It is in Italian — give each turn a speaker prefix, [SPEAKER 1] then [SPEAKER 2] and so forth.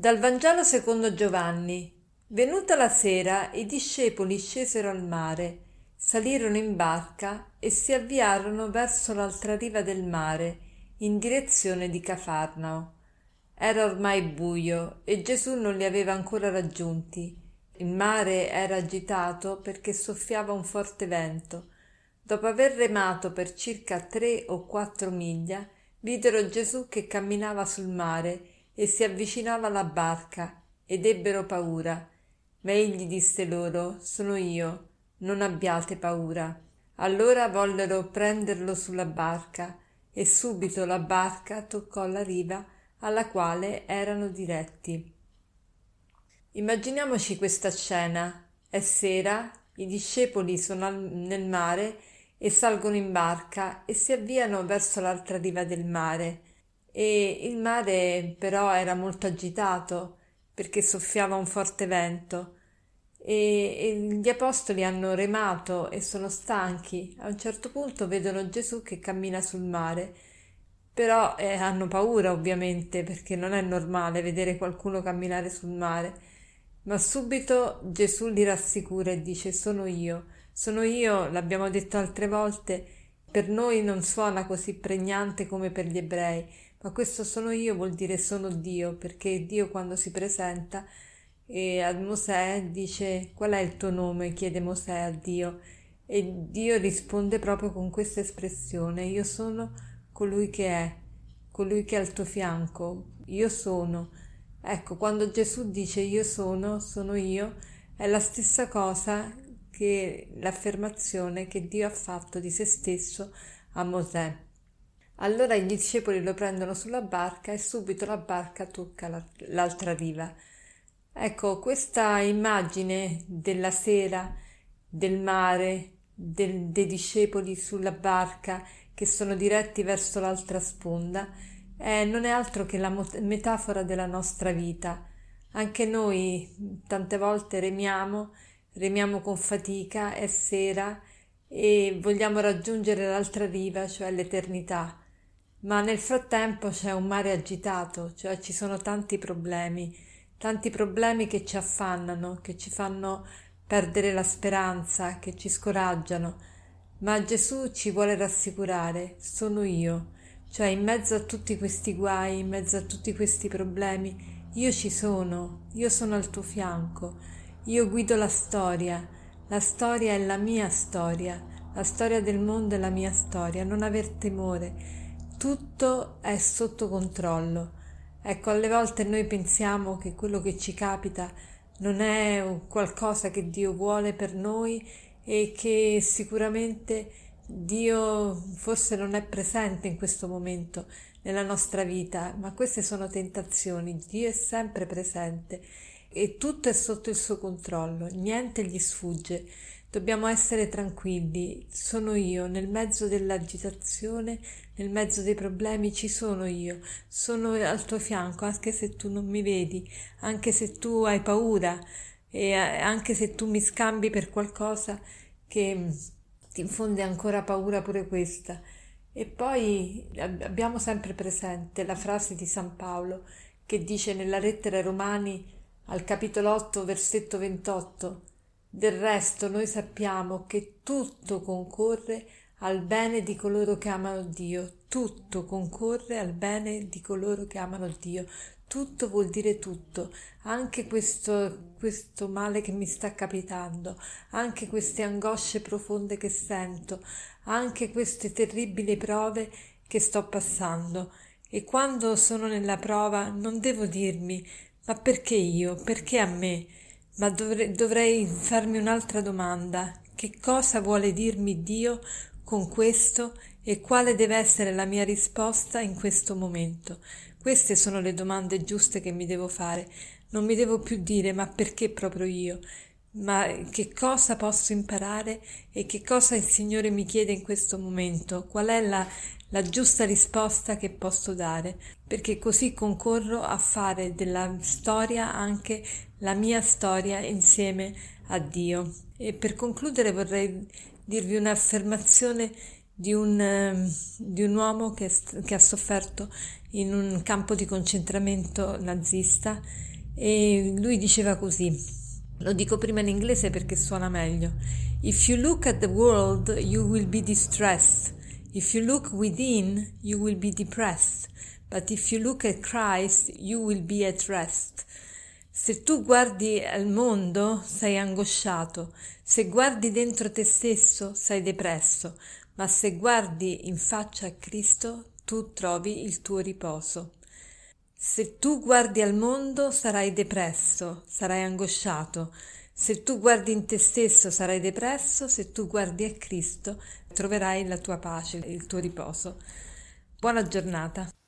[SPEAKER 1] Dal Vangelo secondo Giovanni. Venuta la sera, i discepoli scesero al mare, salirono in barca e si avviarono verso l'altra riva del mare, in direzione di Cafarnao. Era ormai buio e Gesù non li aveva ancora raggiunti. Il mare era agitato perché soffiava un forte vento. Dopo aver remato per circa tre o quattro miglia, videro Gesù che camminava sul mare e si avvicinava alla barca ed ebbero paura. Ma egli disse loro, sono io, non abbiate paura. Allora vollero prenderlo sulla barca e subito la barca toccò la riva alla quale erano diretti. Immaginiamoci questa scena. È sera, i discepoli sono nel mare e salgono in barca e si avviano verso l'altra riva del mare e il mare però era molto agitato perché soffiava un forte vento e, e gli apostoli hanno remato e sono stanchi. A un certo punto vedono Gesù che cammina sul mare, però eh, hanno paura ovviamente perché non è normale vedere qualcuno camminare sul mare. Ma subito Gesù li rassicura e dice sono io, sono io, l'abbiamo detto altre volte, per noi non suona così pregnante come per gli ebrei, ma questo sono io vuol dire sono Dio, perché Dio quando si presenta e a Mosè dice qual è il tuo nome? chiede Mosè a Dio e Dio risponde proprio con questa espressione io sono colui che è, colui che è al tuo fianco, io sono. Ecco, quando Gesù dice io sono, sono io, è la stessa cosa che l'affermazione che Dio ha fatto di se stesso a Mosè. Allora i discepoli lo prendono sulla barca e subito la barca tocca l'altra riva. Ecco, questa immagine della sera, del mare, del, dei discepoli sulla barca che sono diretti verso l'altra sponda, eh, non è altro che la metafora della nostra vita. Anche noi tante volte remiamo, remiamo con fatica, è sera e vogliamo raggiungere l'altra riva, cioè l'eternità ma nel frattempo c'è un mare agitato, cioè ci sono tanti problemi, tanti problemi che ci affannano, che ci fanno perdere la speranza, che ci scoraggiano. Ma Gesù ci vuole rassicurare, sono io, cioè in mezzo a tutti questi guai, in mezzo a tutti questi problemi, io ci sono, io sono al tuo fianco, io guido la storia, la storia è la mia storia, la storia del mondo è la mia storia, non aver timore, tutto è sotto controllo. Ecco, alle volte noi pensiamo che quello che ci capita non è qualcosa che Dio vuole per noi e che sicuramente Dio forse non è presente in questo momento nella nostra vita, ma queste sono tentazioni. Dio è sempre presente e tutto è sotto il suo controllo, niente gli sfugge. Dobbiamo essere tranquilli, sono io, nel mezzo dell'agitazione, nel mezzo dei problemi ci sono io, sono al tuo fianco, anche se tu non mi vedi, anche se tu hai paura e anche se tu mi scambi per qualcosa che ti infonde ancora paura pure questa. E poi abbiamo sempre presente la frase di San Paolo che dice nella lettera ai Romani al capitolo 8 versetto 28 del resto noi sappiamo che tutto concorre al bene di coloro che amano Dio, tutto concorre al bene di coloro che amano Dio. Tutto vuol dire tutto, anche questo, questo male che mi sta capitando, anche queste angosce profonde che sento, anche queste terribili prove che sto passando. E quando sono nella prova non devo dirmi ma perché io? Perché a me? Ma dovrei, dovrei farmi un'altra domanda. Che cosa vuole dirmi Dio con questo e quale deve essere la mia risposta in questo momento? Queste sono le domande giuste che mi devo fare. Non mi devo più dire ma perché proprio io? Ma che cosa posso imparare e che cosa il Signore mi chiede in questo momento? Qual è la, la giusta risposta che posso dare? Perché così concorro a fare della storia anche la mia storia insieme a Dio. E per concludere vorrei dirvi un'affermazione di un, ehm, di un uomo che, che ha sofferto in un campo di concentramento nazista e lui diceva così, lo dico prima in inglese perché suona meglio, If you look at the world you will be distressed, if you look within you will be depressed, but if you look at Christ you will be at rest. Se tu guardi al mondo sei angosciato, se guardi dentro te stesso sei depresso, ma se guardi in faccia a Cristo tu trovi il tuo riposo. Se tu guardi al mondo sarai depresso, sarai angosciato, se tu guardi in te stesso sarai depresso, se tu guardi a Cristo troverai la tua pace, il tuo riposo. Buona giornata.